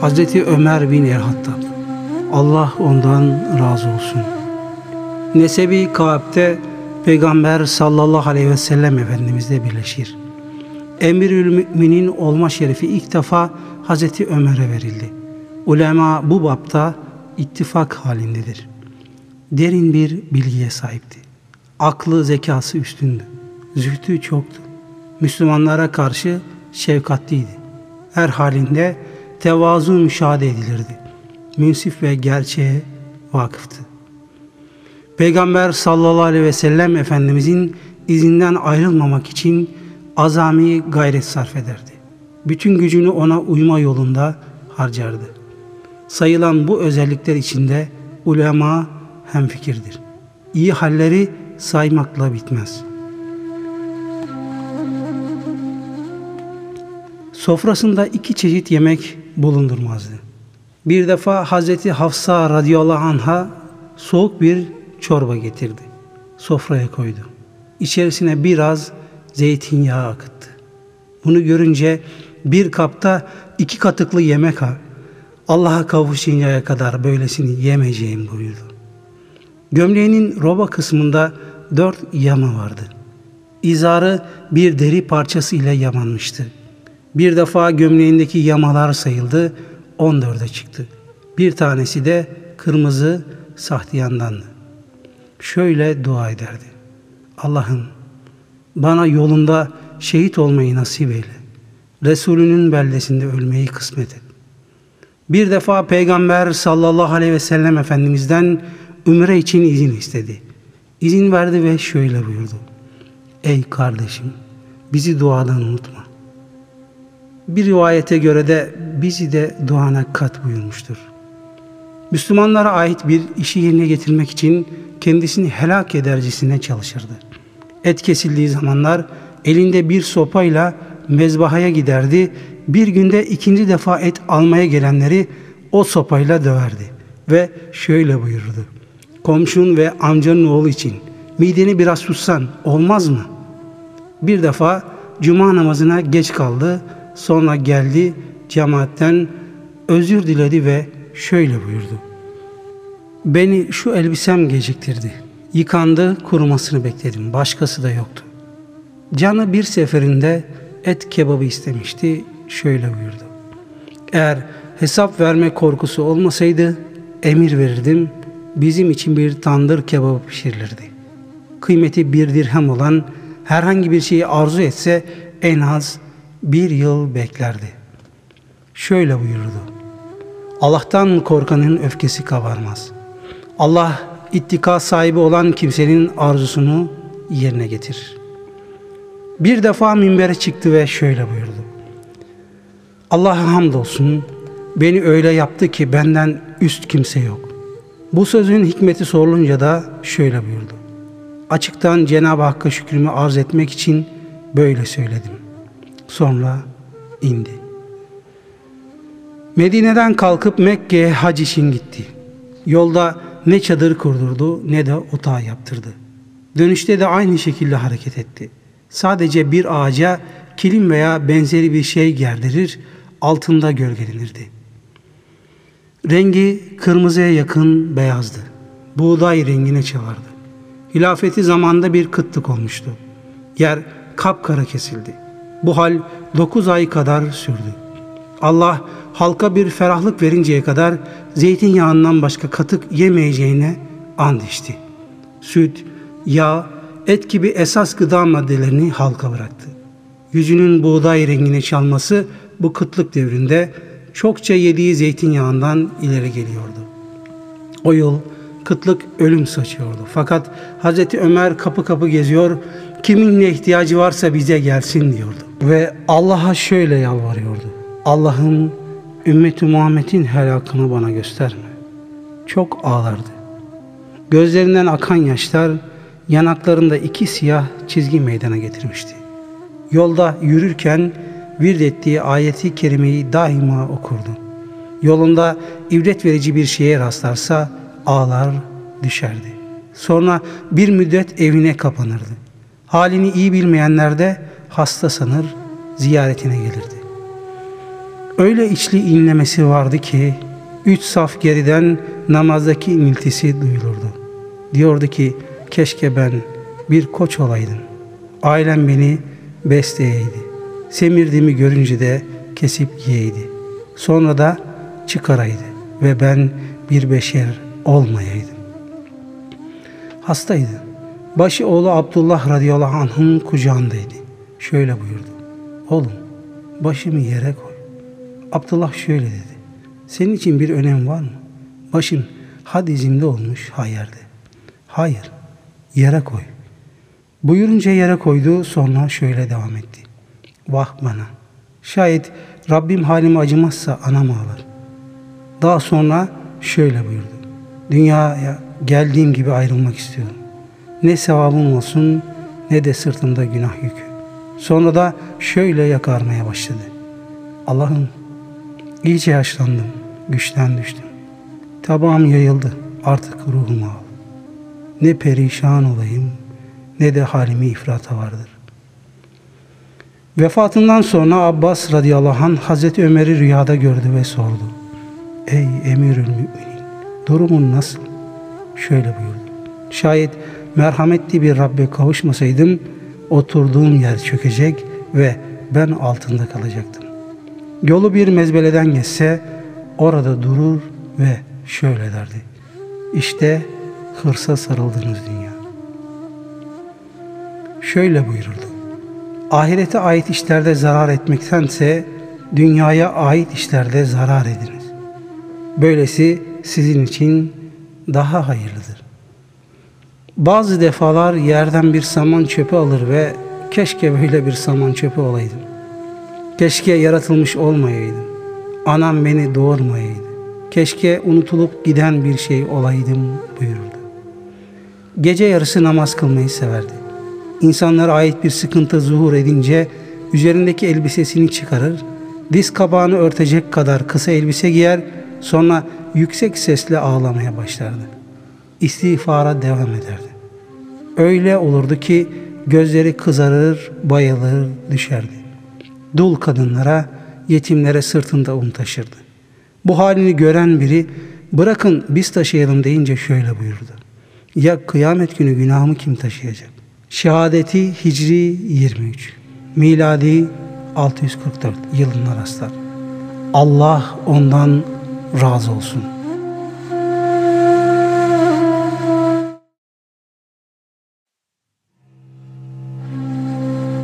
Hazreti Ömer bin el-Hattab. Allah ondan razı olsun. Nesebi Kaab'de Peygamber sallallahu aleyhi ve sellem Efendimizle birleşir. Emirül Müminin olma şerefi ilk defa Hazreti Ömer'e verildi. Ulema bu bapta ittifak halindedir. Derin bir bilgiye sahipti. Aklı zekası üstündü. Zühtü çoktu. Müslümanlara karşı şefkatliydi. Her halinde tevazu müşahede edilirdi. Münsif ve gerçeğe vakıftı. Peygamber sallallahu aleyhi ve sellem Efendimizin izinden ayrılmamak için azami gayret sarf ederdi. Bütün gücünü ona uyma yolunda harcardı. Sayılan bu özellikler içinde ulema hemfikirdir. İyi halleri saymakla bitmez. Sofrasında iki çeşit yemek bulundurmazdı. Bir defa Hazreti Hafsa radıyallahu anha soğuk bir çorba getirdi. Sofraya koydu. İçerisine biraz zeytinyağı akıttı. Bunu görünce bir kapta iki katıklı yemek al. Allah'a kavuşuncaya kadar böylesini yemeyeceğim buyurdu. Gömleğinin roba kısmında dört yama vardı. İzarı bir deri parçası ile yamanmıştı. Bir defa gömleğindeki yamalar sayıldı, on dörde çıktı. Bir tanesi de kırmızı sahtiyandandı. Şöyle dua ederdi. Allah'ım bana yolunda şehit olmayı nasip eyle. Resulünün beldesinde ölmeyi kısmet et. Bir defa Peygamber sallallahu aleyhi ve sellem Efendimiz'den Ümre için izin istedi. İzin verdi ve şöyle buyurdu. Ey kardeşim bizi duadan unutma. Bir rivayete göre de bizi de duana kat buyurmuştur. Müslümanlara ait bir işi yerine getirmek için kendisini helak edercesine çalışırdı. Et kesildiği zamanlar elinde bir sopayla mezbahaya giderdi. Bir günde ikinci defa et almaya gelenleri o sopayla döverdi. Ve şöyle buyurdu. Komşun ve amcanın oğlu için mideni biraz tutsan olmaz mı? Bir defa cuma namazına geç kaldı. Sonra geldi cemaatten özür diledi ve şöyle buyurdu. Beni şu elbisem geciktirdi. Yıkandı, kurumasını bekledim. Başkası da yoktu. Canı bir seferinde et kebabı istemişti. Şöyle buyurdu. Eğer hesap verme korkusu olmasaydı emir verirdim. Bizim için bir tandır kebabı pişirilirdi. Kıymeti bir dirhem olan herhangi bir şeyi arzu etse en az bir yıl beklerdi. Şöyle buyurdu. Allah'tan korkanın öfkesi kabarmaz. Allah ittika sahibi olan kimsenin arzusunu yerine getirir. Bir defa minbere çıktı ve şöyle buyurdu. Allah'a hamdolsun beni öyle yaptı ki benden üst kimse yok. Bu sözün hikmeti sorulunca da şöyle buyurdu. Açıktan Cenab-ı Hakk'a şükrümü arz etmek için böyle söyledim. Sonra indi. Medine'den kalkıp Mekke'ye hac için gitti. Yolda ne çadır kurdurdu ne de otağı yaptırdı. Dönüşte de aynı şekilde hareket etti. Sadece bir ağaca kilim veya benzeri bir şey gerdirir, altında gölgelenirdi. Rengi kırmızıya yakın beyazdı. Buğday rengine çalardı. Hilafeti zamanda bir kıtlık olmuştu. Yer kapkara kesildi. Bu hal dokuz ay kadar sürdü. Allah halka bir ferahlık verinceye kadar zeytinyağından başka katık yemeyeceğine and içti. Süt, yağ, et gibi esas gıda maddelerini halka bıraktı. Yüzünün buğday rengine çalması bu kıtlık devrinde çokça yediği zeytinyağından ileri geliyordu. O yıl kıtlık ölüm saçıyordu. Fakat Hazreti Ömer kapı kapı geziyor, kimin ne ihtiyacı varsa bize gelsin diyordu. Ve Allah'a şöyle yalvarıyordu. Allah'ım ümmeti Muhammed'in helakını bana gösterme. Çok ağlardı. Gözlerinden akan yaşlar yanaklarında iki siyah çizgi meydana getirmişti. Yolda yürürken vird ettiği ayeti kerimeyi daima okurdu. Yolunda ibret verici bir şeye rastlarsa ağlar düşerdi. Sonra bir müddet evine kapanırdı. Halini iyi bilmeyenler de hasta sanır, ziyaretine gelirdi. Öyle içli inlemesi vardı ki üç saf geriden namazdaki iniltisi duyulurdu. Diyordu ki keşke ben bir koç olaydım. Ailem beni besleyeydi. Semirdiğimi görünce de kesip yiyeydi. Sonra da çıkaraydı ve ben bir beşer olmayaydım. Hastaydı. Başı oğlu Abdullah radıyallahu anh'ın kucağındaydı. Şöyle buyurdu. Oğlum başımı yere koy. Abdullah şöyle dedi. Senin için bir önem var mı? Başın ha dizimde olmuş ha yerde. Hayır yere koy. Buyurunca yere koydu sonra şöyle devam etti. Vah bana. Şayet Rabbim halime acımazsa anam ağlar. Daha sonra şöyle buyurdu. Dünyaya geldiğim gibi ayrılmak istiyorum. Ne sevabım olsun ne de sırtımda günah yükü. Sonra da şöyle yakarmaya başladı. Allah'ım iyice yaşlandım, güçten düştüm. Tabağım yayıldı, artık ruhumu al. Ne perişan olayım ne de halimi ifrata vardır. Vefatından sonra Abbas radıyallahu anh Hazreti Ömer'i rüyada gördü ve sordu. Ey emirül müminin durumun nasıl? Şöyle buyurdu. Şayet merhametli bir Rabbe kavuşmasaydım oturduğum yer çökecek ve ben altında kalacaktım. Yolu bir mezbeleden geçse orada durur ve şöyle derdi. İşte hırsa sarıldınız dünya. Şöyle buyururdu. Ahirete ait işlerde zarar etmektense dünyaya ait işlerde zarar ediniz. Böylesi sizin için daha hayırlıdır. Bazı defalar yerden bir saman çöpü alır ve keşke böyle bir saman çöpü olaydım. Keşke yaratılmış olmayaydım. Anam beni doğurmayaydı. Keşke unutulup giden bir şey olaydım buyururdu. Gece yarısı namaz kılmayı severdi. İnsanlara ait bir sıkıntı zuhur edince üzerindeki elbisesini çıkarır, diz kabağını örtecek kadar kısa elbise giyer, sonra yüksek sesle ağlamaya başlardı. İstiğfara devam ederdi. Öyle olurdu ki gözleri kızarır, bayılır, düşerdi. Dul kadınlara, yetimlere sırtında un taşırdı. Bu halini gören biri bırakın biz taşıyalım deyince şöyle buyurdu. Ya kıyamet günü günahımı kim taşıyacak? Şehadeti Hicri 23, miladi 644 yılına rastlar. Allah ondan razı olsun.''